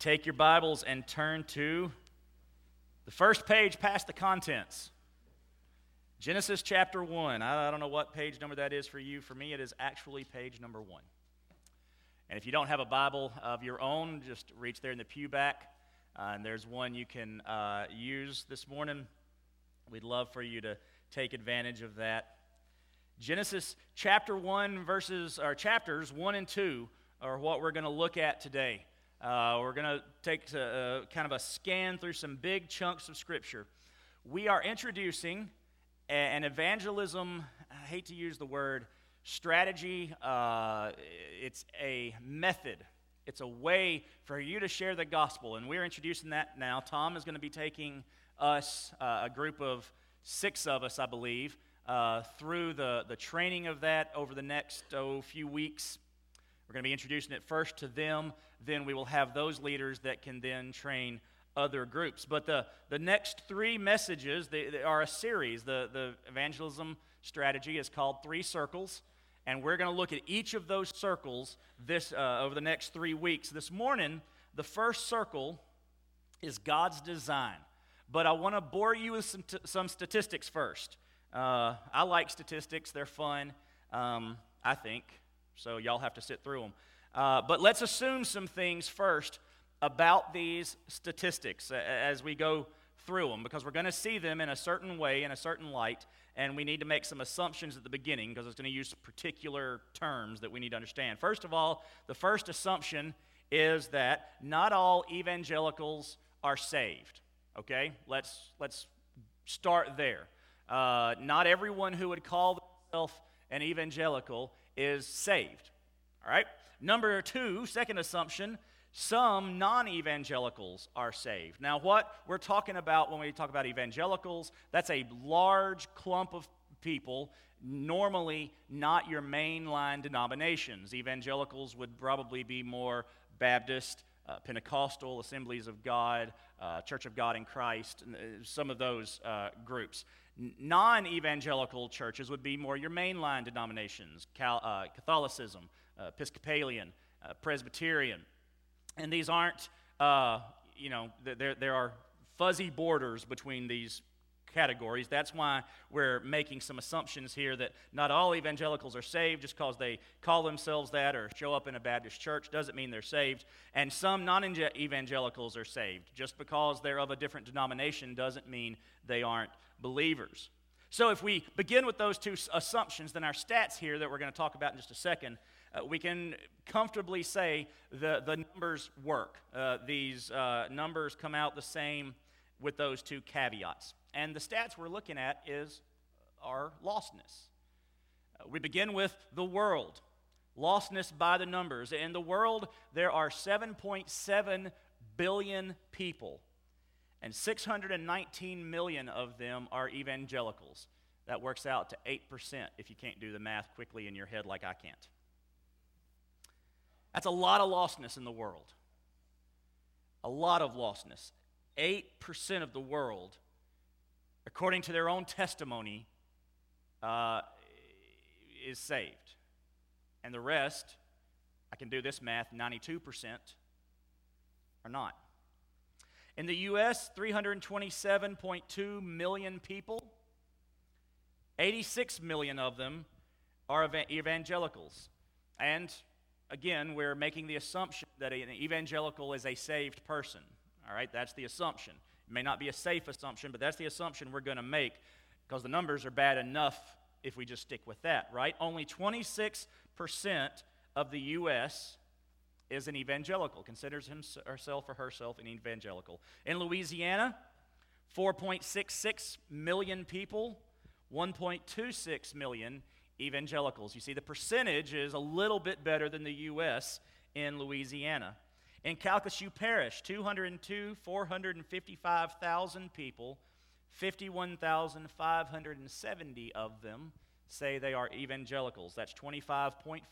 take your Bibles and turn to the first page past the contents. Genesis chapter 1. I don't know what page number that is for you. For me, it is actually page number 1. And if you don't have a Bible of your own, just reach there in the pew back. Uh, and there's one you can uh, use this morning. We'd love for you to take advantage of that. Genesis chapter 1, verses, or chapters 1 and 2 are what we're going to look at today. Uh, we're going to take a, a, kind of a scan through some big chunks of Scripture. We are introducing an evangelism, I hate to use the word strategy, uh, it's a method. It's a way for you to share the gospel, and we're introducing that now. Tom is going to be taking us, uh, a group of six of us, I believe, uh, through the, the training of that over the next oh, few weeks. We're going to be introducing it first to them, then we will have those leaders that can then train other groups. But the, the next three messages they, they are a series. The, the evangelism strategy is called Three Circles, and we're going to look at each of those circles this, uh, over the next three weeks. This morning, the first circle is God's design. But I want to bore you with some, t- some statistics first. Uh, I like statistics, they're fun, um, I think so y'all have to sit through them. Uh, but let's assume some things first about these statistics as we go through them, because we're going to see them in a certain way, in a certain light, and we need to make some assumptions at the beginning because it's going to use particular terms that we need to understand. First of all, the first assumption is that not all evangelicals are saved. Okay, let's let's start there. Uh, not everyone who would call themselves an evangelical is saved. All right? Number two, second assumption, some non evangelicals are saved. Now, what we're talking about when we talk about evangelicals, that's a large clump of people, normally not your mainline denominations. Evangelicals would probably be more Baptist, uh, Pentecostal, Assemblies of God, uh, Church of God in Christ, uh, some of those uh, groups. Non evangelical churches would be more your mainline denominations Cal, uh, Catholicism, Episcopalian, uh, Presbyterian. And these aren't, uh, you know, there, there are fuzzy borders between these categories. That's why we're making some assumptions here that not all evangelicals are saved just because they call themselves that or show up in a Baptist church doesn't mean they're saved. And some non evangelicals are saved. Just because they're of a different denomination doesn't mean they aren't believers. So if we begin with those two assumptions, then our stats here that we're going to talk about in just a second. Uh, we can comfortably say the, the numbers work. Uh, these uh, numbers come out the same with those two caveats. And the stats we're looking at is our lostness. Uh, we begin with the world. Lostness by the numbers. In the world, there are 7.7 billion people, and 619 million of them are evangelicals. That works out to 8% if you can't do the math quickly in your head like I can't. That's a lot of lostness in the world. A lot of lostness. 8% of the world according to their own testimony, uh, is saved. And the rest, I can do this math, 92% are not. In the U.S., 327.2 million people, 86 million of them are evangelicals. And again, we're making the assumption that an evangelical is a saved person. All right, that's the assumption. It may not be a safe assumption, but that's the assumption we're going to make because the numbers are bad enough if we just stick with that, right? Only 26% of the U.S. is an evangelical, considers himself or herself an evangelical. In Louisiana, 4.66 million people, 1.26 million evangelicals. You see, the percentage is a little bit better than the U.S. in Louisiana. In Calcasieu Parish, 202, 455,000 people, 51,570 of them say they are evangelicals. That's 25.4%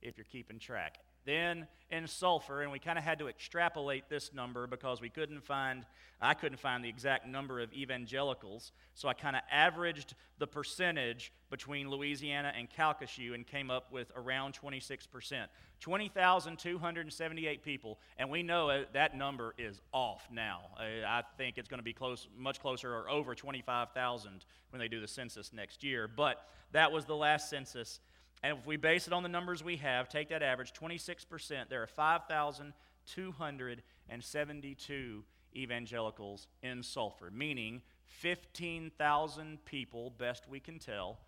if you're keeping track. Then in Sulphur, and we kind of had to extrapolate this number because we couldn't find, I couldn't find the exact number of evangelicals. So I kind of averaged the percentage between Louisiana and Calcasieu and came up with around 26%. 20,278 people, and we know uh, that number is off now. Uh, I think it's going to be close, much closer or over 25,000 when they do the census next year. But that was the last census and if we base it on the numbers we have, take that average, 26%, there are 5,272 evangelicals in Sulphur, meaning 15,000 people, best we can tell,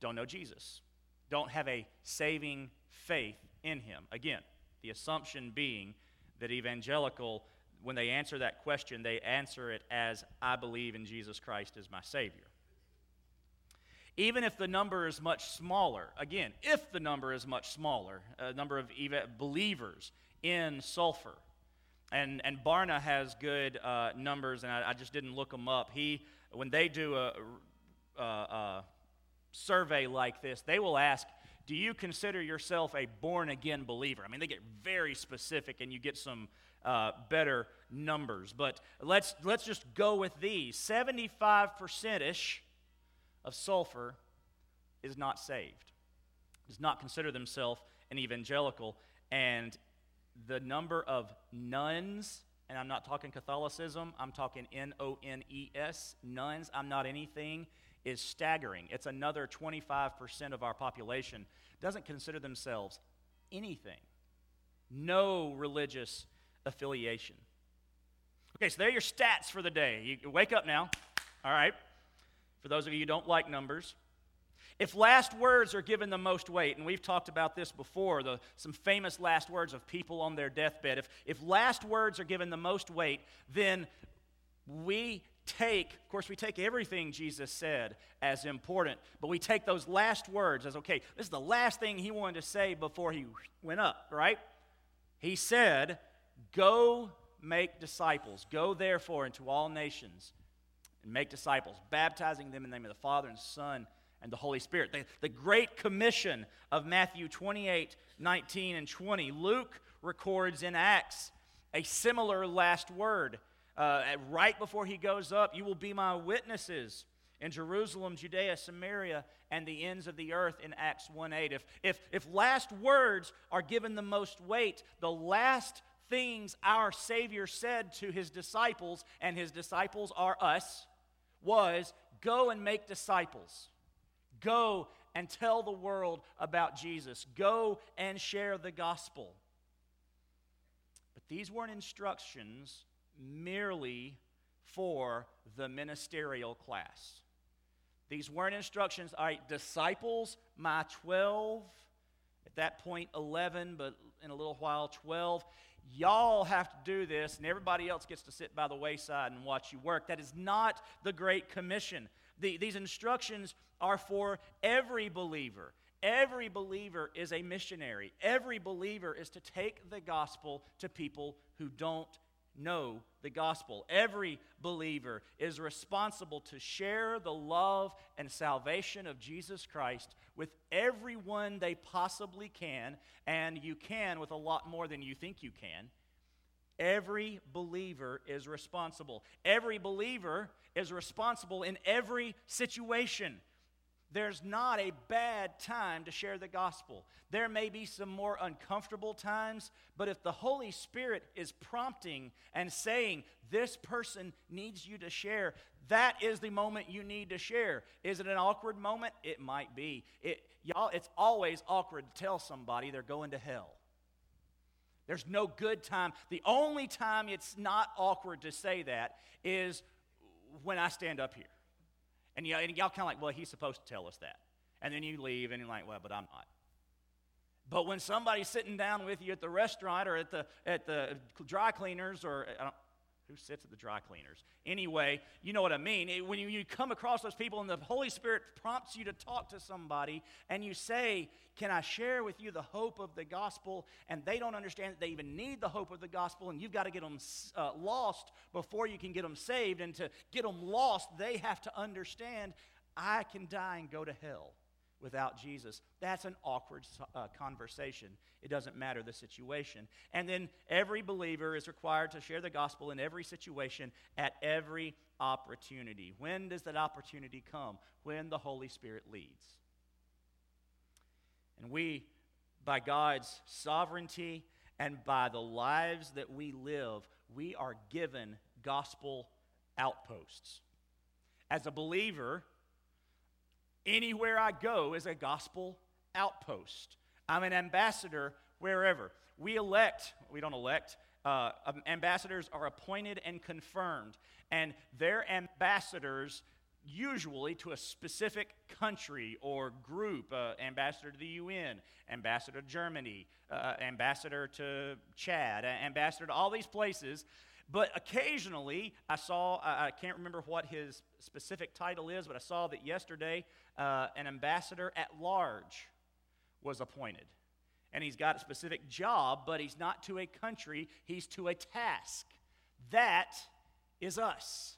don't know Jesus, don't have a saving faith in him. Again, the assumption being that evangelical, when they answer that question, they answer it as, I believe in Jesus Christ as my Savior even if the number is much smaller, again, if the number is much smaller, a number of believers in Sulphur, and, and Barna has good uh, numbers, and I, I, just didn't look them up. He, when they do a, a, a survey like this, they will ask, Do you consider yourself a born again believer? I mean, they get very specific, and you get some uh, better numbers. But let's, let's just go with these 75% ish of Sulphur is not saved, does not consider themselves an evangelical. And the number of nuns, and I'm not talking Catholicism, I'm talking N O N E S, nuns, I'm not anything, is staggering. It's another 25% of our population doesn't consider themselves anything, no religious affiliation. Okay, so there are your stats for the day. You wake up now, all right? For those of you who don't like numbers. If last words are given the most weight, and we've talked about this before, the, some famous last words of people on their deathbed, if, if last words are given the most weight, then we take, of course, we take everything Jesus said as important, but we take those last words as okay, this is the last thing he wanted to say before he went up, right? He said, Go make disciples. Go therefore into all nations and make disciples, baptizing them in the name of the Father and Son and the Holy Spirit. The, the Great Commission of Matthew 28 19 and 20. Luke records in Acts a similar last word. Uh, right before he goes up, you will be my witnesses in Jerusalem, Judea, Samaria, and the ends of the earth in Acts 1 8. If, if, if last words are given the most weight, the last things our Savior said to his disciples, and his disciples are us, was go and make disciples. Go and tell the world about Jesus. Go and share the gospel. But these weren't instructions merely for the ministerial class. These weren't instructions, all right, disciples, my 12, at that point 11, but in a little while 12 y'all have to do this, and everybody else gets to sit by the wayside and watch you work. That is not the Great Commission. The, these instructions are for every believer. Every believer is a missionary. Every believer is to take the gospel to people who don't know the gospel. Every believer is responsible to share the love and salvation of Jesus Christ with everyone they possibly can, and you can with a lot more than you think you can. Every believer is responsible. Every believer is responsible in every situation. There's not a bad time to share the gospel. There may be some more uncomfortable times, but if the Holy Spirit is prompting and saying, This person needs you to share, that is the moment you need to share. Is it an awkward moment? It might be. It, y'all, it's always awkward to tell somebody they're going to hell. There's no good time. The only time it's not awkward to say that is when I stand up here. And, you and y'all kind of like, well, he's supposed to tell us that. And then you leave and you're like, well, but I'm not. But when somebody's sitting down with you at the restaurant or at the, at the dry cleaners or who sits at the dry cleaners? Anyway, you know what I mean. when you, you come across those people and the Holy Spirit prompts you to talk to somebody and you say, Can I share with you the hope of the gospel? And they don't understand that they even need the hope of the gospel and you've got to get them uh, lost before you can get them saved. And to get them lost, they have to understand I can die and go to hell. Without Jesus, that's an awkward uh, conversation. It doesn't matter the situation. And then every believer is required to share the gospel in every situation at every opportunity. When does that opportunity come? When the Holy Spirit leads. And we, by God's sovereignty and by the lives that we live, we are given gospel outposts. As a believer, anywhere I go is a gospel outpost. I'm an ambassador wherever. We elect, we don't elect, uh, ambassadors are appointed and confirmed, and they're ambassadors usually to a specific country or group uh, ambassador to the UN, ambassador to Germany, uh, ambassador to Chad, ambassador to all these places. But occasionally, I saw, I can't remember what his specific title is, but I saw that yesterday uh, an ambassador at large was appointed. And he's got a specific job, but he's not to a country, he's to a task. That is us.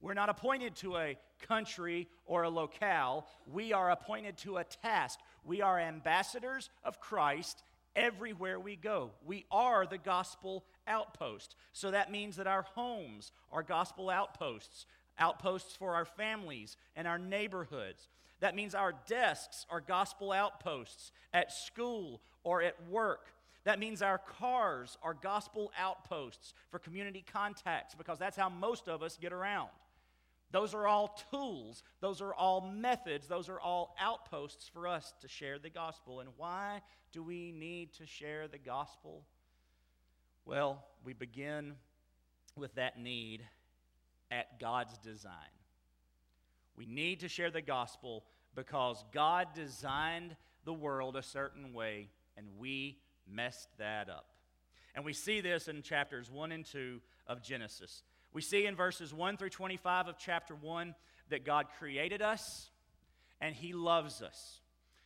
We're not appointed to a country or a locale. We are appointed to a task. We are ambassadors of Christ everywhere we go. We are the gospel outpost. So that means that our homes are gospel outposts, outposts for our families and our neighborhoods. That means our desks are gospel outposts at school or at work. That means our cars are gospel outposts for community contacts because that's how most of us get around. Those are all tools, those are all methods, those are all outposts for us to share the gospel. And why do we need to share the gospel? Well, we begin with that need at God's design. We need to share the gospel because God designed the world a certain way and we messed that up. And we see this in chapters 1 and 2 of Genesis. We see in verses 1 through 25 of chapter 1 that God created us and He loves us.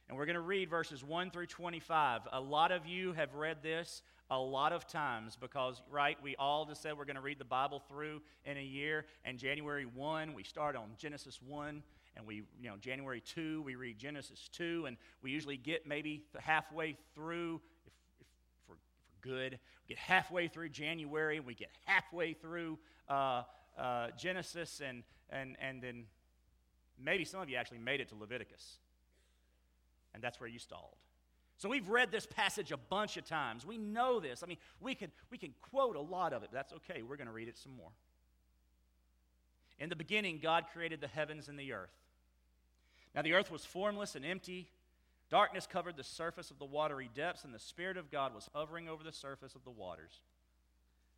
And we're going to read verses 1 through 25. A lot of you have read this a lot of times because, right, we all just said we're going to read the Bible through in a year. And January 1, we start on Genesis 1. And we, you know, January 2, we read Genesis 2. And we usually get maybe halfway through, if, if, if, we're, if we're good, we get halfway through January. We get halfway through uh, uh, Genesis. And, and, and then maybe some of you actually made it to Leviticus. And that's where you stalled. So we've read this passage a bunch of times. We know this. I mean, we can, we can quote a lot of it, but that's okay. We're going to read it some more. In the beginning, God created the heavens and the earth. Now the earth was formless and empty. Darkness covered the surface of the watery depths, and the Spirit of God was hovering over the surface of the waters.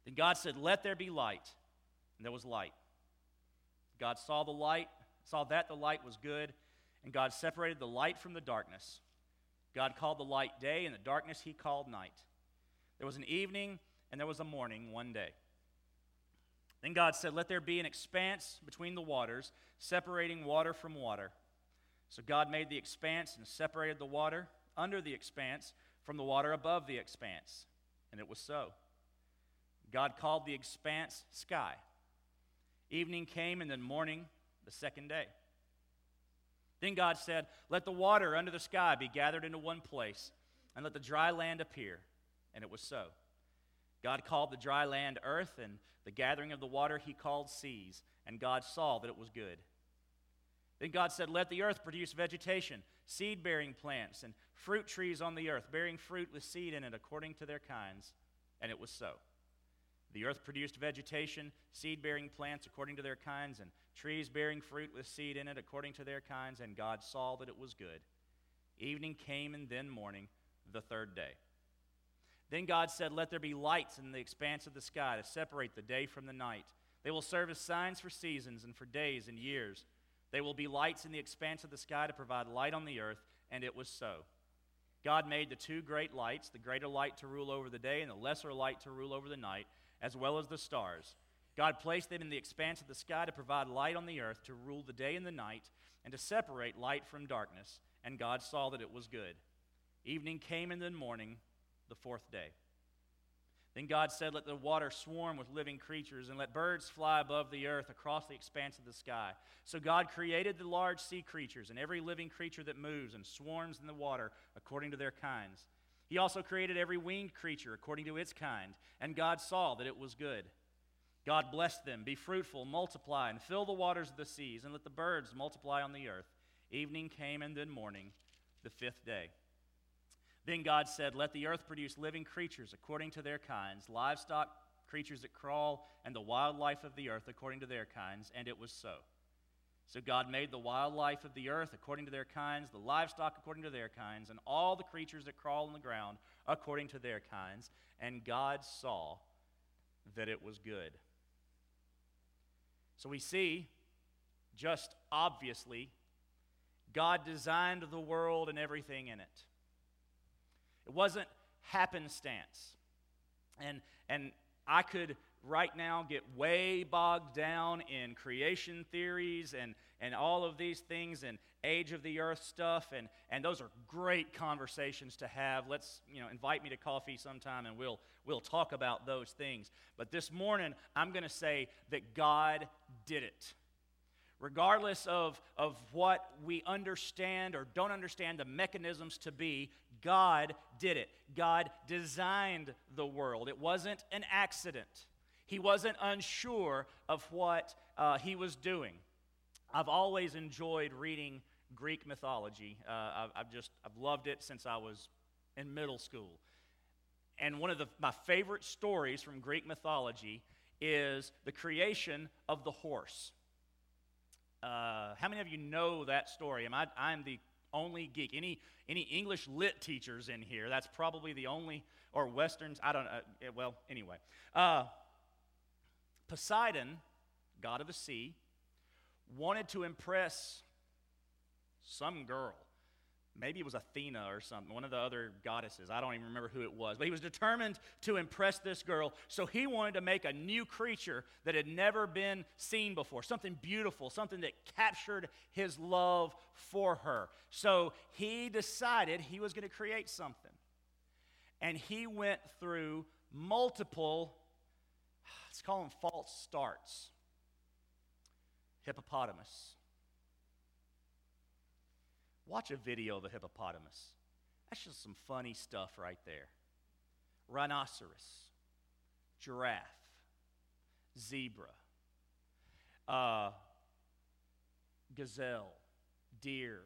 Then God said, Let there be light. And there was light. God saw the light, saw that the light was good, and God separated the light from the darkness. God called the light day, and the darkness he called night. There was an evening, and there was a morning one day. Then God said, Let there be an expanse between the waters, separating water from water. So God made the expanse and separated the water under the expanse from the water above the expanse. And it was so. God called the expanse sky. Evening came, and then morning, the second day. Then God said, Let the water under the sky be gathered into one place, and let the dry land appear. And it was so. God called the dry land earth, and the gathering of the water he called seas. And God saw that it was good. Then God said, Let the earth produce vegetation, seed bearing plants, and fruit trees on the earth, bearing fruit with seed in it according to their kinds. And it was so. The earth produced vegetation, seed bearing plants according to their kinds, and trees bearing fruit with seed in it according to their kinds, and God saw that it was good. Evening came, and then morning, the third day. Then God said, Let there be lights in the expanse of the sky to separate the day from the night. They will serve as signs for seasons and for days and years. They will be lights in the expanse of the sky to provide light on the earth, and it was so. God made the two great lights, the greater light to rule over the day and the lesser light to rule over the night, as well as the stars. God placed them in the expanse of the sky to provide light on the earth, to rule the day and the night, and to separate light from darkness. And God saw that it was good. Evening came and then morning, the fourth day. Then God said, Let the water swarm with living creatures, and let birds fly above the earth across the expanse of the sky. So God created the large sea creatures and every living creature that moves and swarms in the water according to their kinds. He also created every winged creature according to its kind, and God saw that it was good. God blessed them Be fruitful, multiply, and fill the waters of the seas, and let the birds multiply on the earth. Evening came, and then morning, the fifth day. Then God said, Let the earth produce living creatures according to their kinds, livestock, creatures that crawl, and the wildlife of the earth according to their kinds. And it was so. So God made the wildlife of the earth according to their kinds, the livestock according to their kinds, and all the creatures that crawl on the ground according to their kinds. And God saw that it was good. So we see, just obviously, God designed the world and everything in it. It wasn't happenstance. And, and I could right now get way bogged down in creation theories and, and all of these things and age of the earth stuff and, and those are great conversations to have. Let's you know invite me to coffee sometime and we'll we'll talk about those things. But this morning i'm going to say that god did it. Regardless of, of what we understand or don't understand the mechanisms to be, God did it. God designed the world. It wasn't an accident. He wasn't unsure of what uh, he was doing. I've always enjoyed reading Greek mythology. Uh, I've, I've, just I've loved it since I was in middle school. And one of the, my favorite stories from Greek mythology is the creation of the horse. Uh, how many of you know that story? Am I, I'm the only geek. Any, any English lit teachers in here? That's probably the only, or Westerns, I don't know. Uh, well, anyway. Uh, Poseidon, god of the sea, wanted to impress some girl. Maybe it was Athena or something, one of the other goddesses. I don't even remember who it was. But he was determined to impress this girl. So he wanted to make a new creature that had never been seen before, something beautiful, something that captured his love for her. So he decided he was going to create something. And he went through multiple, let's call them false starts. Hippopotamus Watch a video of a hippopotamus. That's just some funny stuff right there. Rhinoceros, giraffe, zebra, uh, gazelle, deer,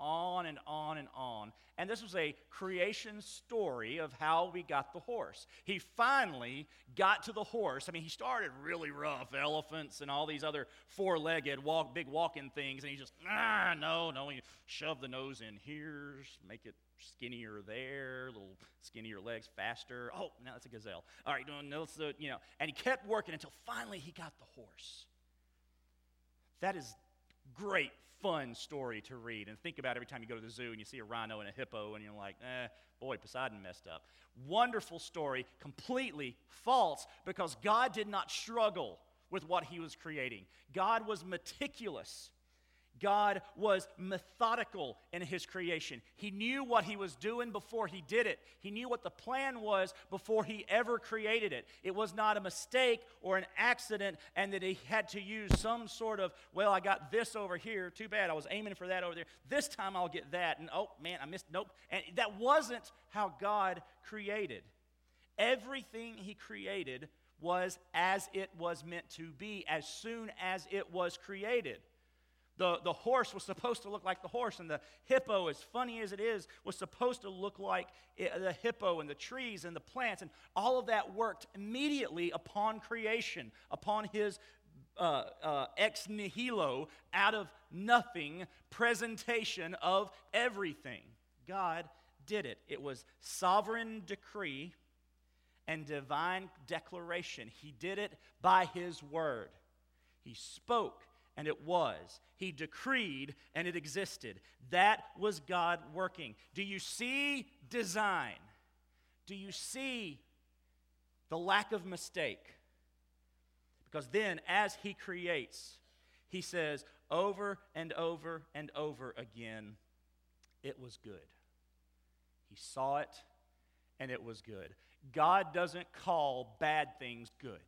on and on and on. And this was a creation story of how we got the horse. He finally got to the horse. I mean, he started really rough, elephants and all these other four legged, walk, big walking things. And he just, ah, no, no. He shoved the nose in here, make it skinnier there, little skinnier legs, faster. Oh, now that's a gazelle. All right, no, no, so, you know. And he kept working until finally he got the horse. That is great fun story to read and think about every time you go to the zoo and you see a rhino and a hippo and you're like, eh, boy, Poseidon messed up. Wonderful story, completely false because God did not struggle with what he was creating. God was meticulous God was methodical in his creation. He knew what he was doing before he did it. He knew what the plan was before he ever created it. It was not a mistake or an accident, and that he had to use some sort of, well, I got this over here. Too bad. I was aiming for that over there. This time I'll get that. And oh, man, I missed. Nope. And that wasn't how God created. Everything he created was as it was meant to be as soon as it was created. The, the horse was supposed to look like the horse, and the hippo, as funny as it is, was supposed to look like it, the hippo, and the trees and the plants, and all of that worked immediately upon creation, upon his uh, uh, ex nihilo, out of nothing presentation of everything. God did it. It was sovereign decree and divine declaration. He did it by his word. He spoke and it was. He decreed, and it existed. That was God working. Do you see design? Do you see the lack of mistake? Because then, as He creates, He says over and over and over again, it was good. He saw it, and it was good. God doesn't call bad things good.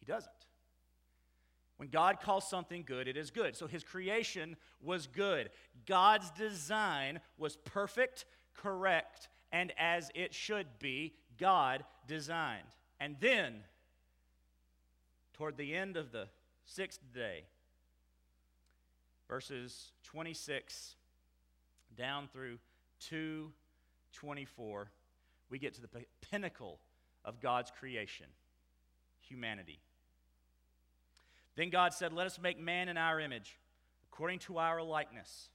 He doesn't. When God calls something good, it is good. So his creation was good. God's design was perfect, correct, and as it should be, God designed. And then, toward the end of the sixth day, verses 26 down through 224, we get to the pinnacle of God's creation humanity. Then God said, Let us make man in our image, according to our likeness.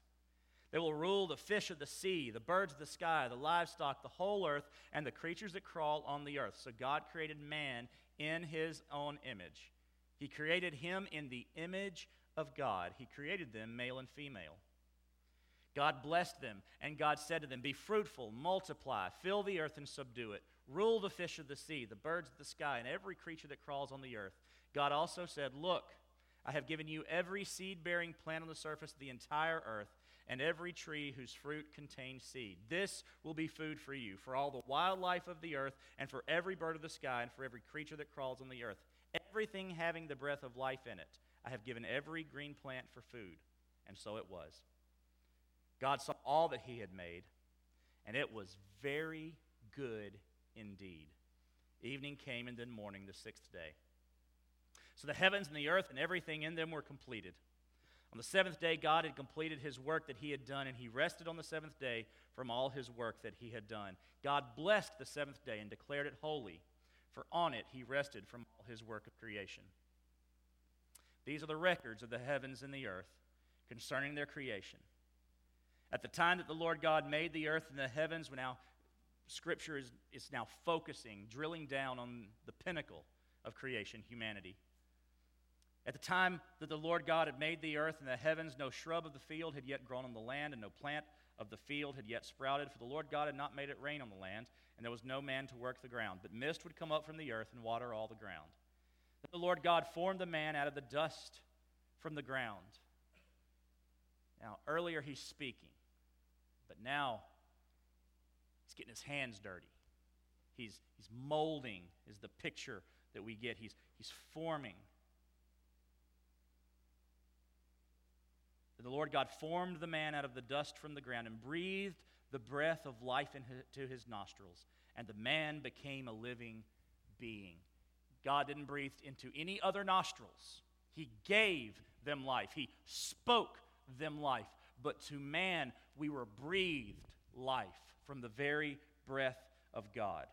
They will rule the fish of the sea, the birds of the sky, the livestock, the whole earth, and the creatures that crawl on the earth. So God created man in his own image. He created him in the image of God. He created them male and female. God blessed them, and God said to them, Be fruitful, multiply, fill the earth and subdue it, rule the fish of the sea, the birds of the sky, and every creature that crawls on the earth. God also said, Look, I have given you every seed bearing plant on the surface of the entire earth, and every tree whose fruit contains seed. This will be food for you, for all the wildlife of the earth, and for every bird of the sky, and for every creature that crawls on the earth. Everything having the breath of life in it. I have given every green plant for food. And so it was. God saw all that he had made, and it was very good indeed. Evening came, and then morning, the sixth day. So the heavens and the earth and everything in them were completed. On the seventh day, God had completed his work that he had done, and he rested on the seventh day from all his work that he had done. God blessed the seventh day and declared it holy, for on it he rested from all his work of creation. These are the records of the heavens and the earth concerning their creation. At the time that the Lord God made the earth and the heavens, now Scripture is, is now focusing, drilling down on the pinnacle of creation, humanity. At the time that the Lord God had made the earth and the heavens, no shrub of the field had yet grown on the land, and no plant of the field had yet sprouted, for the Lord God had not made it rain on the land, and there was no man to work the ground. But mist would come up from the earth and water all the ground. Then the Lord God formed the man out of the dust from the ground. Now, earlier he's speaking, but now he's getting his hands dirty. He's, he's molding, is the picture that we get. He's, he's forming. The Lord God formed the man out of the dust from the ground and breathed the breath of life into his nostrils, and the man became a living being. God didn't breathe into any other nostrils, He gave them life, He spoke them life. But to man, we were breathed life from the very breath of God.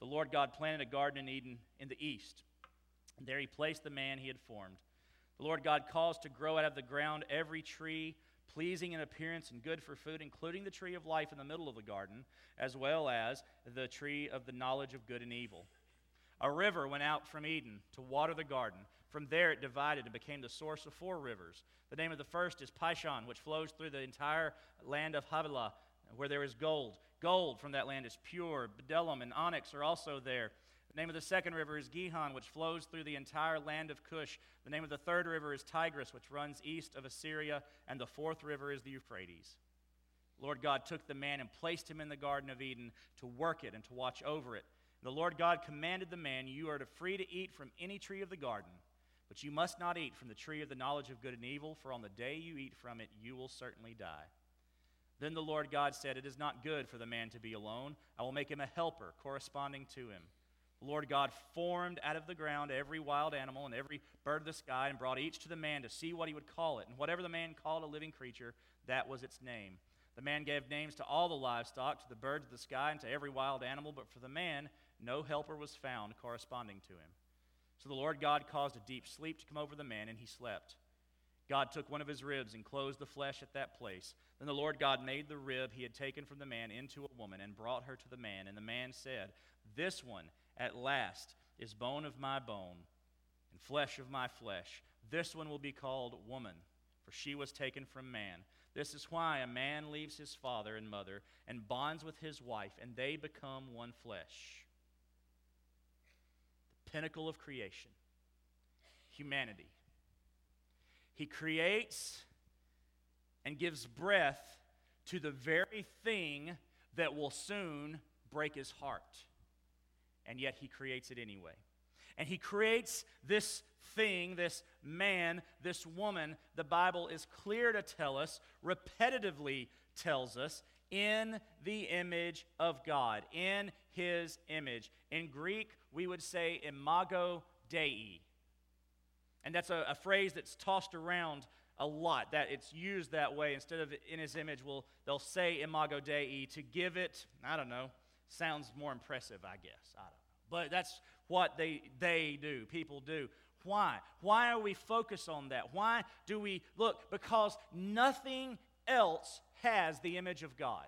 The Lord God planted a garden in Eden in the east, and there He placed the man He had formed. The Lord God caused to grow out of the ground every tree pleasing in appearance and good for food, including the tree of life in the middle of the garden, as well as the tree of the knowledge of good and evil. A river went out from Eden to water the garden. From there it divided and became the source of four rivers. The name of the first is Pishon, which flows through the entire land of Havilah, where there is gold. Gold from that land is pure. Bdellium and onyx are also there. The name of the second river is Gihon, which flows through the entire land of Cush. The name of the third river is Tigris, which runs east of Assyria. And the fourth river is the Euphrates. Lord God took the man and placed him in the Garden of Eden to work it and to watch over it. The Lord God commanded the man, You are to free to eat from any tree of the garden, but you must not eat from the tree of the knowledge of good and evil, for on the day you eat from it, you will certainly die. Then the Lord God said, It is not good for the man to be alone. I will make him a helper corresponding to him. Lord God formed out of the ground every wild animal and every bird of the sky and brought each to the man to see what he would call it. And whatever the man called a living creature, that was its name. The man gave names to all the livestock, to the birds of the sky, and to every wild animal, but for the man, no helper was found corresponding to him. So the Lord God caused a deep sleep to come over the man, and he slept. God took one of his ribs and closed the flesh at that place. Then the Lord God made the rib he had taken from the man into a woman and brought her to the man. And the man said, This one at last is bone of my bone and flesh of my flesh. This one will be called woman, for she was taken from man. This is why a man leaves his father and mother and bonds with his wife, and they become one flesh. The pinnacle of creation, humanity. He creates and gives breath to the very thing that will soon break his heart. And yet he creates it anyway. And he creates this thing, this man, this woman, the Bible is clear to tell us, repetitively tells us, in the image of God, in his image. In Greek, we would say imago Dei. And that's a, a phrase that's tossed around a lot that it's used that way instead of in his image will they'll say imago dei to give it i don't know sounds more impressive i guess. I don't know. But that's what they they do. People do. Why? Why are we focused on that? Why do we look? Because nothing else has the image of god.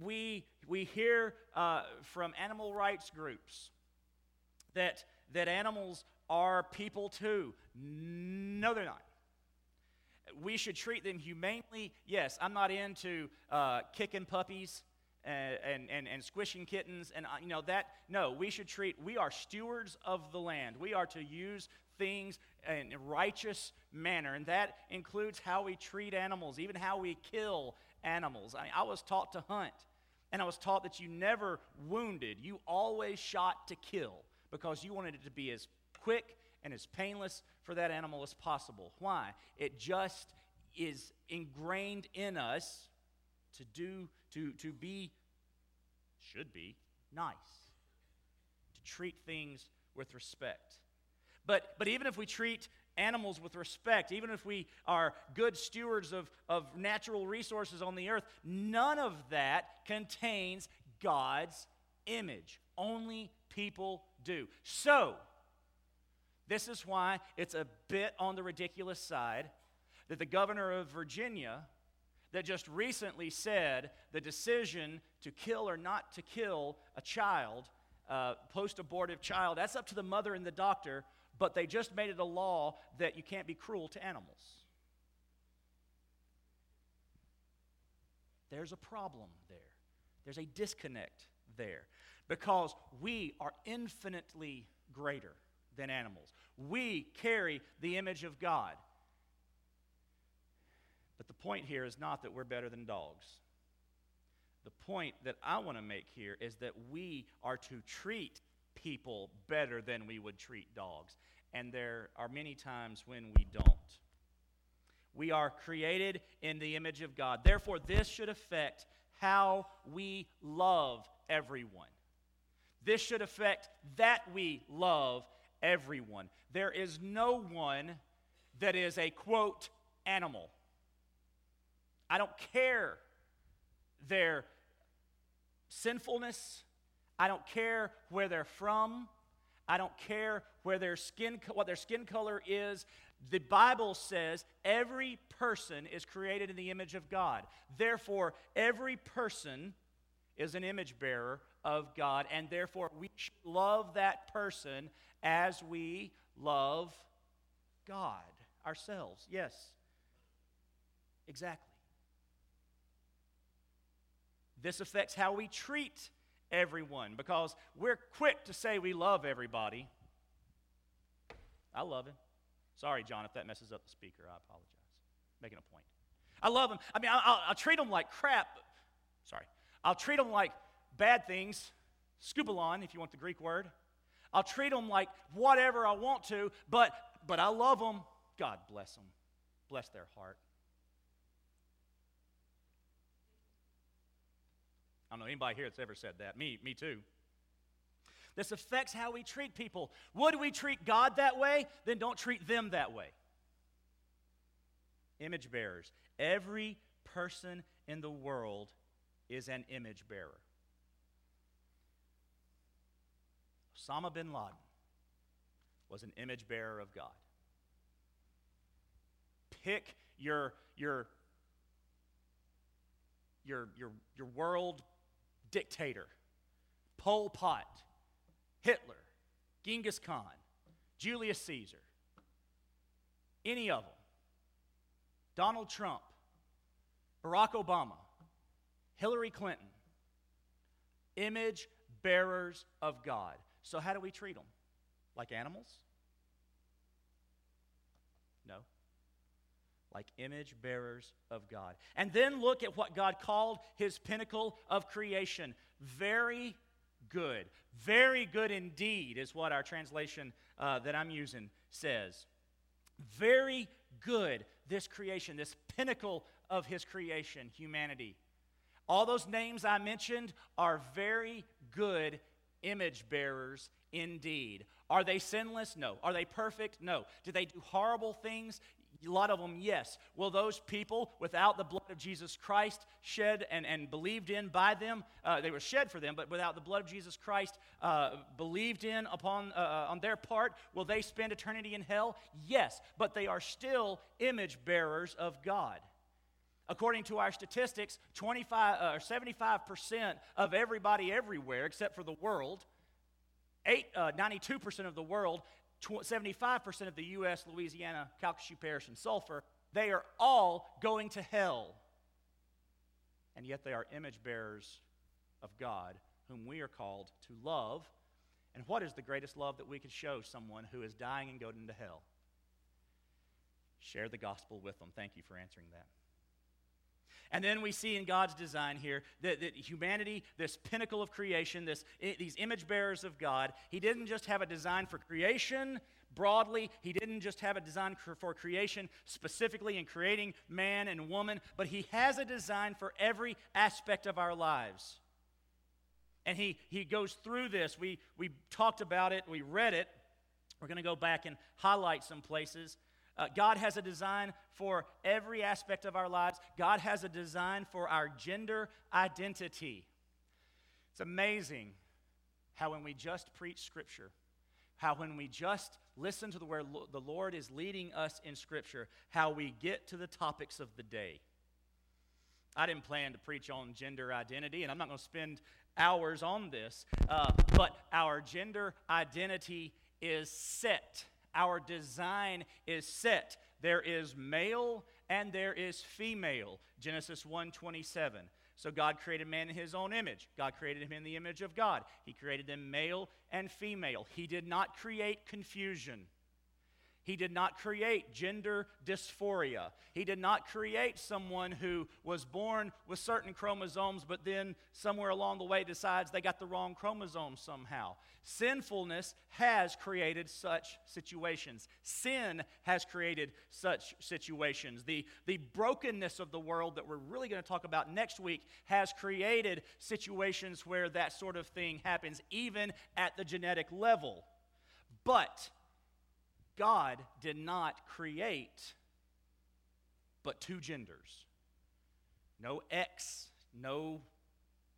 We we hear uh, from animal rights groups that that animals are people too. No, they're not. We should treat them humanely. Yes, I'm not into uh, kicking puppies and, and, and, squishing kittens and uh, you know that no we should treat we are stewards of the land we are to use things in a righteous manner and that includes how we treat animals even how we kill animals I, I was taught to hunt and i was taught that you never wounded you always shot to kill because you wanted it to be as quick and as painless for that animal as possible. Why? It just is ingrained in us to do, to, to be, should be, nice, to treat things with respect. But, but even if we treat animals with respect, even if we are good stewards of, of natural resources on the earth, none of that contains God's image. Only people do. So, this is why it's a bit on the ridiculous side that the governor of Virginia, that just recently said the decision to kill or not to kill a child, uh, post abortive child, that's up to the mother and the doctor, but they just made it a law that you can't be cruel to animals. There's a problem there, there's a disconnect there because we are infinitely greater than animals. We carry the image of God. But the point here is not that we're better than dogs. The point that I want to make here is that we are to treat people better than we would treat dogs. And there are many times when we don't. We are created in the image of God. Therefore, this should affect how we love everyone. This should affect that we love everyone. There is no one that is a quote animal. I don't care their sinfulness. I don't care where they're from. I don't care where their skin what their skin color is. The Bible says every person is created in the image of God. Therefore, every person is an image bearer of God, and therefore we should love that person as we love God ourselves. Yes, exactly. This affects how we treat everyone because we're quick to say we love everybody. I love him. Sorry, John, if that messes up the speaker. I apologize. Making a point. I love him. I mean, I'll, I'll treat him like crap. Sorry. I'll treat him like bad things. Skubalon, if you want the Greek word. I'll treat them like whatever I want to, but, but I love them. God bless them. Bless their heart. I don't know anybody here that's ever said that. Me, me too. This affects how we treat people. Would we treat God that way? Then don't treat them that way. Image bearers. Every person in the world is an image bearer. Osama bin Laden was an image bearer of God. Pick your, your, your, your, your world dictator Pol Pot, Hitler, Genghis Khan, Julius Caesar, any of them, Donald Trump, Barack Obama, Hillary Clinton, image bearers of God. So, how do we treat them? Like animals? No. Like image bearers of God. And then look at what God called his pinnacle of creation. Very good. Very good indeed, is what our translation uh, that I'm using says. Very good, this creation, this pinnacle of his creation, humanity. All those names I mentioned are very good image bearers indeed. Are they sinless? No. Are they perfect? No. Do they do horrible things? A lot of them, yes. Will those people, without the blood of Jesus Christ shed and, and believed in by them, uh, they were shed for them, but without the blood of Jesus Christ uh, believed in upon uh, uh on their part, will they spend eternity in hell? Yes, but they are still image bearers of God. According to our statistics, 25 uh, or 75% of everybody everywhere, except for the world, eight, uh, 92% of the world 75% of the U.S., Louisiana, Calcasieu Parish, and Sulphur, they are all going to hell. And yet they are image bearers of God, whom we are called to love. And what is the greatest love that we could show someone who is dying and going to hell? Share the gospel with them. Thank you for answering that. And then we see in God's design here that, that humanity, this pinnacle of creation, this, these image bearers of God, He didn't just have a design for creation broadly, He didn't just have a design for, creation specifically in creating man and woman, but He has a design for every aspect of our lives. And he, he goes through this. We, we talked about it, we read it. We're going to go back and highlight some places. Uh, God has a design for every aspect of our lives. God has a design for our gender identity. It's amazing how, when we just preach Scripture, how, when we just listen to the where the Lord is leading us in Scripture, how we get to the topics of the day. I didn't plan to preach on gender identity, and I'm not going to spend hours on this, uh, but our gender identity is set our design is set. There is male and there is female. Genesis 1:27. So God created man in his own image. God created him in the image of God. He created them male and female. He did not create confusion. He did not create gender dysphoria. He did not create someone who was born with certain chromosomes, but then somewhere along the way decides they got the wrong chromosome somehow. Sinfulness has created such situations. Sin has created such situations. The, the brokenness of the world that we're really going to talk about next week has created situations where that sort of thing happens, even at the genetic level. But God did not create but two genders. No X, no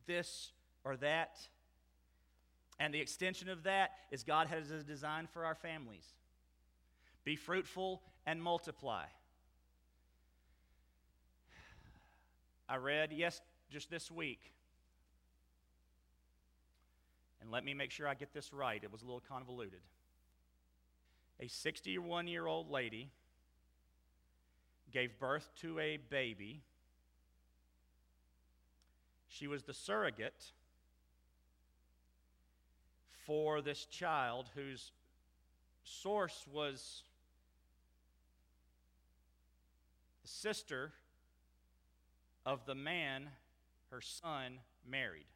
this or that. And the extension of that is God has a design for our families be fruitful and multiply. I read, yes, just this week, and let me make sure I get this right. It was a little convoluted a 61 year old lady gave birth to a baby. She was the surrogate for this child whose source was the sister of the man her son married.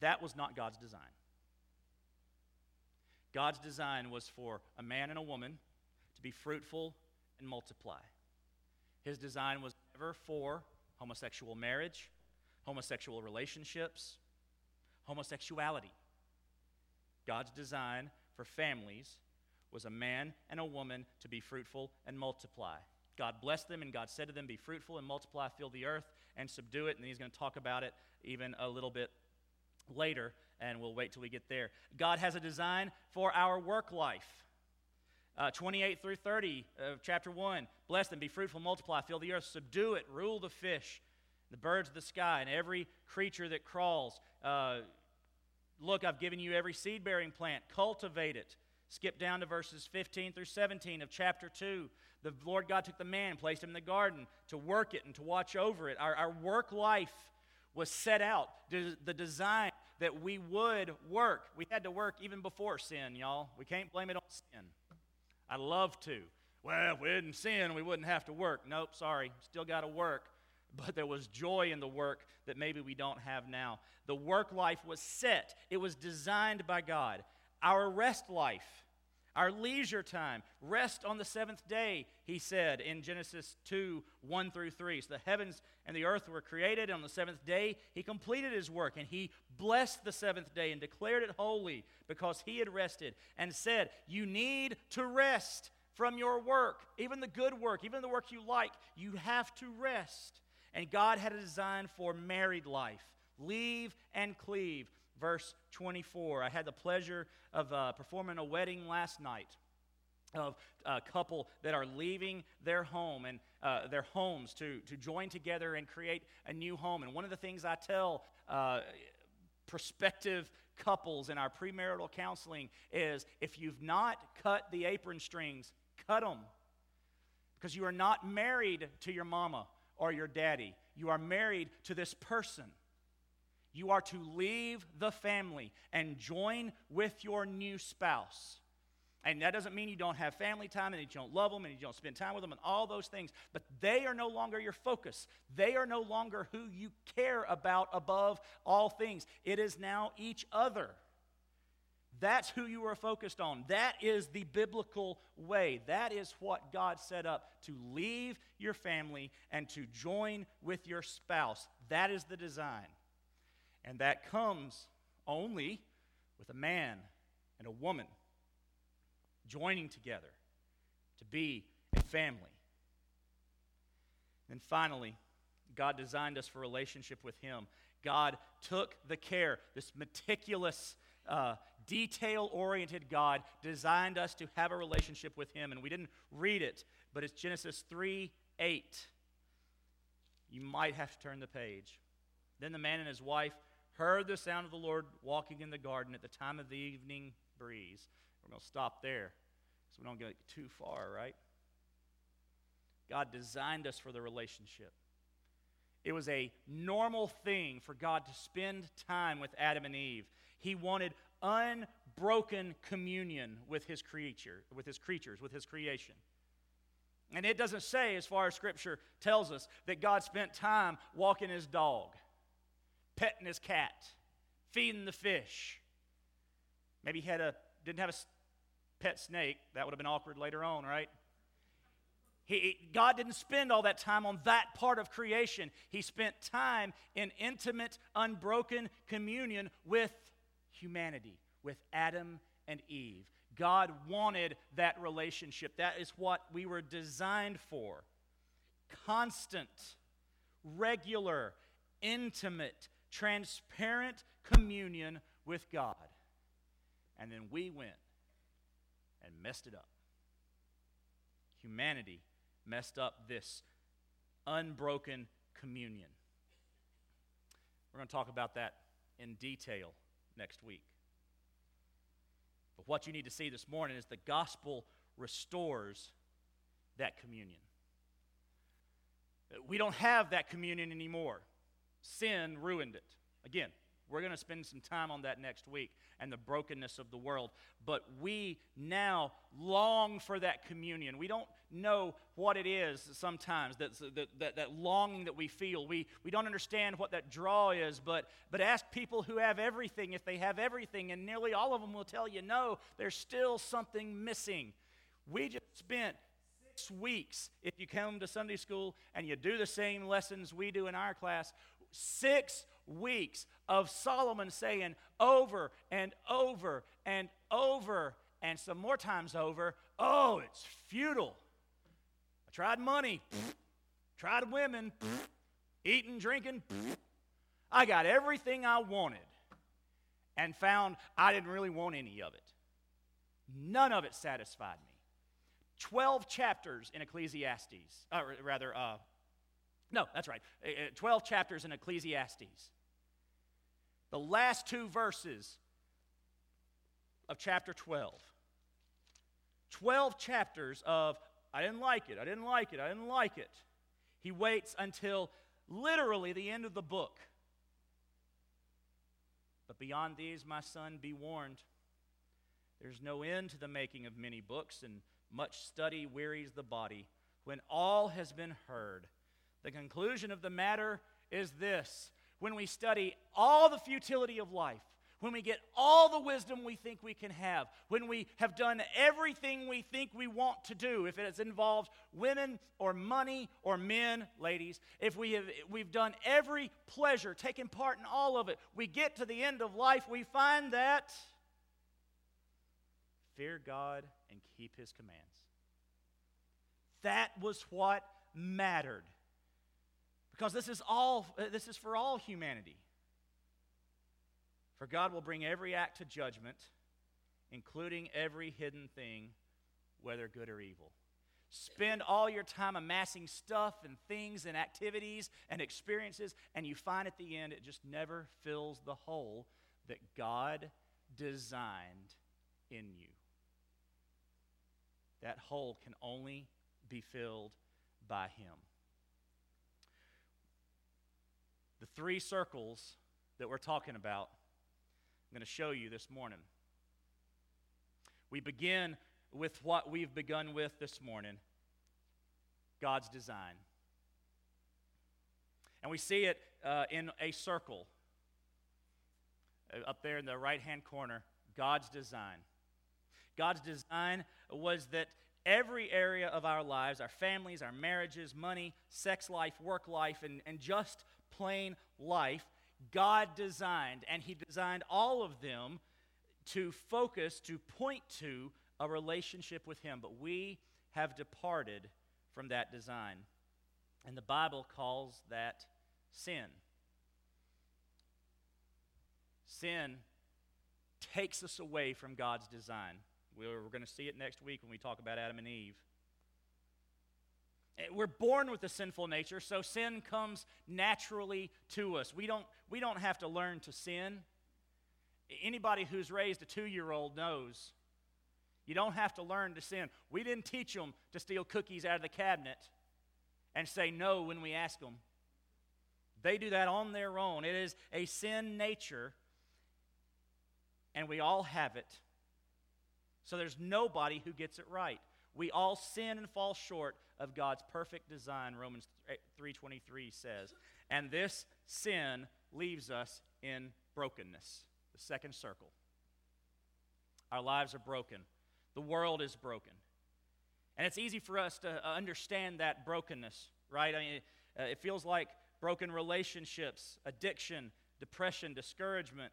That was not God's design. God's design was for a man and a woman to be fruitful and multiply. His design was never for homosexual marriage, homosexual relationships, homosexuality. God's design for families was a man and a woman to be fruitful and multiply. God blessed them, and God said to them, Be fruitful and multiply, fill the earth and subdue it. And He's going to talk about it even a little bit later, and we'll wait till we get there. God has a design for our work life. Uh, 28 through 30 of chapter 1 Bless them, be fruitful, multiply, fill the earth, subdue it, rule the fish, the birds of the sky, and every creature that crawls. Uh, look, I've given you every seed bearing plant, cultivate it. Skip down to verses 15 through 17 of chapter 2. The Lord God took the man, placed him in the garden to work it and to watch over it. Our, our work life was set out. The design that we would work. We had to work even before sin, y'all. We can't blame it on sin. I love to. Well, if we didn't sin, we wouldn't have to work. Nope, sorry. Still got to work. But there was joy in the work that maybe we don't have now. The work life was set, it was designed by God. Our rest life our leisure time. Rest on the seventh day, he said in Genesis 2 1 through 3. So the heavens and the earth were created, and on the seventh day, he completed his work, and he blessed the seventh day and declared it holy because he had rested and said, You need to rest from your work, even the good work, even the work you like. You have to rest. And God had a design for married life leave and cleave verse 24. I had the pleasure of uh, performing a wedding last night of a couple that are leaving their home and uh, their homes to, to join together and create a new home. And one of the things I tell uh, prospective couples in our premarital counseling is if you've not cut the apron strings, cut them. Because you are not married to your mama or your daddy, you are married to this person. You are to leave the family and join with your new spouse. And that doesn't mean you don't have family time and you don't love them and you don't spend time with them and all those things. But they are no longer your focus. They are no longer who you care about above all things. It is now each other. That's who you are focused on. That is the biblical way. That is what God set up to leave your family and to join with your spouse. That is the design. And that comes only with a man and a woman joining together to be a family. And finally, God designed us for relationship with Him. God took the care, this meticulous, uh, detail oriented God designed us to have a relationship with Him. And we didn't read it, but it's Genesis 3 8. You might have to turn the page. Then the man and his wife heard the sound of the Lord walking in the garden at the time of the evening breeze. We're going to stop there so we don't get too far, right? God designed us for the relationship. It was a normal thing for God to spend time with Adam and Eve. He wanted unbroken communion with his creature, with his creatures, with his creation. And it doesn't say, as far as Scripture tells us, that God spent time walking his dog petting his cat, feeding the fish. Maybe he had a didn't have a pet snake. That would have been awkward later on, right? He, God didn't spend all that time on that part of creation. He spent time in intimate, unbroken communion with humanity, with Adam and Eve. God wanted that relationship. That is what we were designed for. Constant, regular, intimate, transparent communion with God. And then we went and messed it up. Humanity messed up this unbroken communion. We're going to talk about that in detail next week. But what you need to see this morning is the gospel restores that communion. We don't have that communion anymore. Sin ruined it. Again, we're going to spend some time on that next week and the brokenness of the world. But we now long for that communion. We don't know what it is sometimes, that, uh, that, that, that, longing that we feel. We, we don't understand what that draw is, but, but ask people who have everything if they have everything, and nearly all of them will tell you no, there's still something missing. We just spent six weeks, if you come to Sunday school and you do the same lessons we do in our class, six weeks of Solomon saying over and over and over and some more times over, oh, it's futile. I tried money, tried women, eating, drinking. I got everything I wanted and found I didn't really want any of it. None of it satisfied me. 12 chapters in Ecclesiastes, or rather, uh, no, that's right. Uh, uh, 12 chapters in Ecclesiastes. The last two verses of chapter 12. 12 chapters of, I didn't like it, I didn't like it, I didn't like it. He waits until literally the end of the book. But beyond these, my son, be warned. There's no end to the making of many books, and much study wearies the body. When all has been heard, the conclusion of the matter is this when we study all the futility of life, when we get all the wisdom we think we can have, when we have done everything we think we want to do, if it has involved women or money or men, ladies, if we have we've done every pleasure, taken part in all of it, we get to the end of life, we find that fear God and keep his commands. That was what mattered. Because this is all uh, this is for all humanity. For God will bring every act to judgment, including every hidden thing, whether good or evil. Spend all your time amassing stuff and things and activities and experiences, and you find at the end it just never fills the hole that God designed in you. That hole can only be filled by Him. The three circles that we're talking about I'm going to show you this morning. We begin with what we've begun with this morning God's design. And we see it uh, in a circle uh, up there in the right hand corner God's design. God's design was that every area of our lives, our families, our marriages, money, sex life, work life, and, and just plain life, God designed, and He designed all of them to focus, to point to a relationship with Him. But we have departed from that design. And the Bible calls that sin. Sin takes us away from God's design. We're, going to see it next week when we talk about Adam and Eve. Eh, we're born with a sinful nature, so sin comes naturally to us. We don't, we don't have to learn to sin. Anybody who's raised a two year old knows you don't have to learn to sin. We didn't teach them to steal cookies out of the cabinet and say no when we ask them. They do that on their own. It is a sin nature, and we all have it. So there's nobody who gets it right. We all sin and fall short of God's perfect design, Romans 3:23 says. And this sin leaves us in brokenness. The second circle. Our lives are broken. The world is broken. And it's easy for us to uh, understand that brokenness, right? I mean, uh, it feels like broken relationships, addiction, depression, discouragement,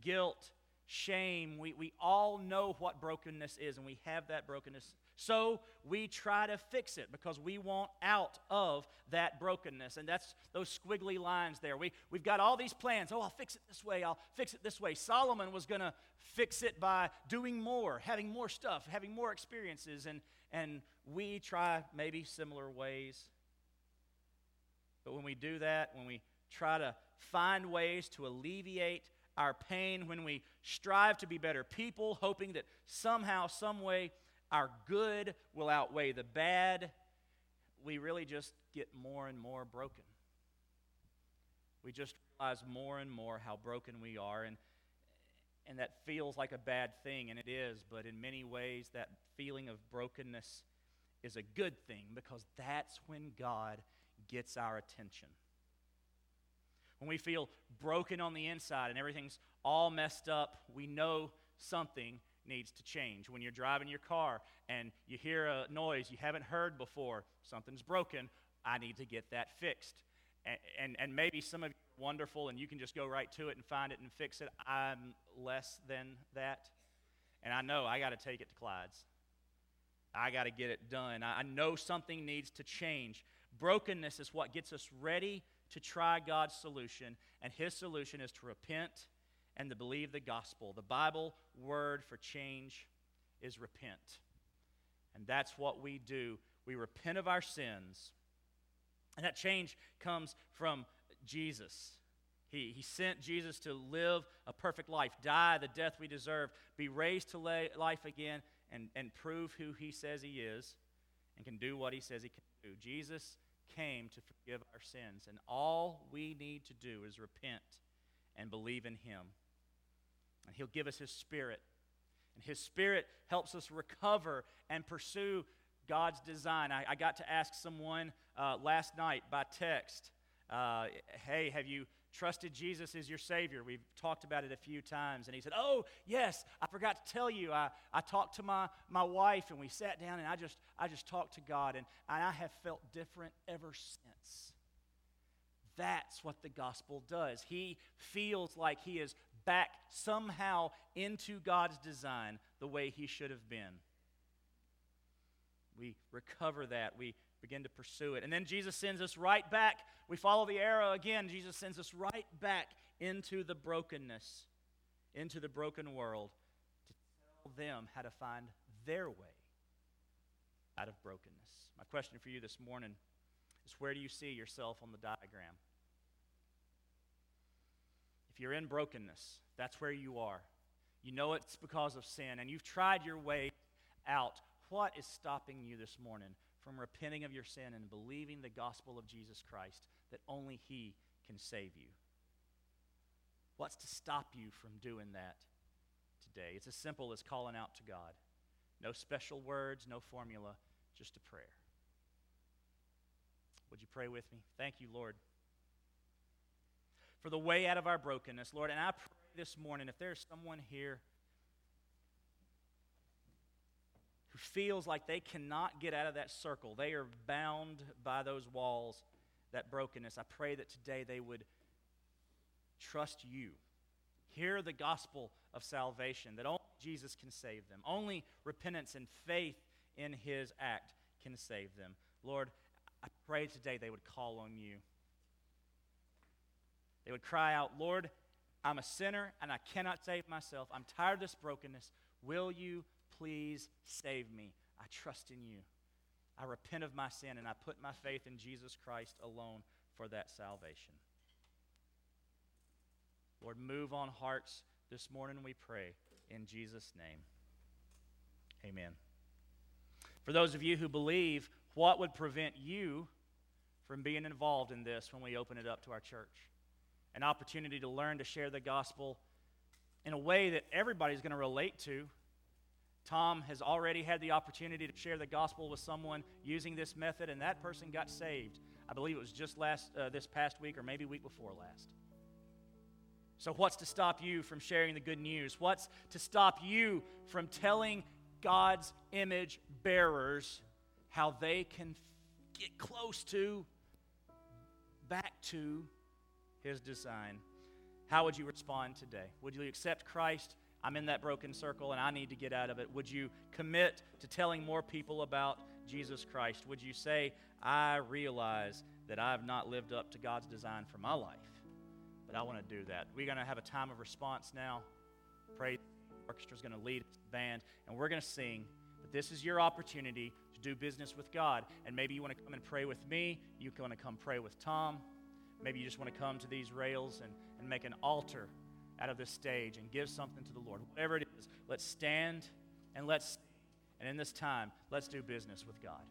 guilt, shame. We, we all know what brokenness is, and we have that brokenness so we try to fix it because we want out of that brokenness. And that's those squiggly lines there. We, we've got all these plans. Oh, I'll fix it this way. I'll fix it this way. Solomon was going to fix it by doing more, having more stuff, having more experiences. And, and we try maybe similar ways. But when we do that, when we try to find ways to alleviate our pain, when we strive to be better people, hoping that somehow, some way, our good will outweigh the bad, we really just get more and more broken. We just realize more and more how broken we are, and, and that feels like a bad thing, and it is, but in many ways, that feeling of brokenness is a good thing because that's when God gets our attention. When we feel broken on the inside and everything's all messed up, we know something needs to change. When you're driving your car and you hear a noise you haven't heard before, something's broken, I need to get that fixed. And, and, and maybe some of you are wonderful and you can just go right to it and find it and fix it. I'm less than that. And I know I got to take it to Clyde's. I got to get it done. I, I know something needs to change. Brokenness is what gets us ready to try God's solution, and His solution is to repent and to believe the gospel. The Bible word for change is repent. And that's what we do. We repent of our sins. And that change comes from Jesus. He, he sent Jesus to live a perfect life, die the death we deserve, be raised to life again, and, and prove who he says he is and can do what he says he can do. Jesus came to forgive our sins, and all we need to do is repent and believe in him. And He'll give us His Spirit. And His Spirit helps us recover and pursue God's design. I, I got to ask someone uh, last night by text uh, Hey, have you trusted Jesus as your Savior? We've talked about it a few times. And he said, Oh, yes, I forgot to tell you. I, I talked to my, my wife and we sat down and I just, I just talked to God, and, and I have felt different ever since. That's what the gospel does. He feels like he is back somehow into God's design the way he should have been. We recover that. We begin to pursue it. And then Jesus sends us right back. We follow the arrow again. Jesus sends us right back into the brokenness, into the broken world, to tell them how to find their way out of brokenness. My question for you this morning is where do you see yourself on the diagram? If you're in brokenness, that's where you are. You know it's because of sin, and you've tried your way out. What is stopping you this morning from repenting of your sin and believing the gospel of Jesus Christ that only He can save you? What's to stop you from doing that today? It's as simple as calling out to God. No special words, no formula, just a prayer. Would you pray with me? Thank you, Lord, for the way out of our brokenness, Lord. And I pray this morning if there's someone here who feels like they cannot get out of that circle, they are bound by those walls, that brokenness, I pray that today they would trust you. Hear the gospel of salvation, that only Jesus can save them. Only repentance and faith in his act can save them. Lord, I pray today they would call on you. They would cry out, Lord, I'm a sinner and I cannot save myself. I'm tired of this brokenness. Will you please save me. I trust in you. I repent of my sin and I put my faith in Jesus Christ alone for that salvation. Lord, move on hearts this morning, we pray. In Jesus' name, amen. For those of you who believe, what would prevent you from being involved in this when we open it up to our church? An opportunity to learn to share the gospel in a way that everybody's going to relate to Tom has already had the opportunity to share the gospel with someone using this method, and that person got saved. I believe it was just last uh, this past week, or maybe week before last. So, what's to stop you from sharing the good news? What's to stop you from telling God's image bearers how they can get close to, back to His design? How would you respond today? Would you accept Christ I'm in that broken circle and I need to get out of it? Would you commit to telling more people about Jesus Christ? Would you say, I realize that I have not lived up to God's design for my life, but I want to do that? We're going to have a time of response now. Pray. The orchestra is going to lead the band, and we're going to sing. But this is your opportunity to do business with God. And maybe you want to come and pray with me. You want to come pray with Tom. Maybe you just want to come to these rails and, and make an altar out of this stage and give something to the Lord. Whatever it is, let's stand and let's, and in this time, let's do business with God.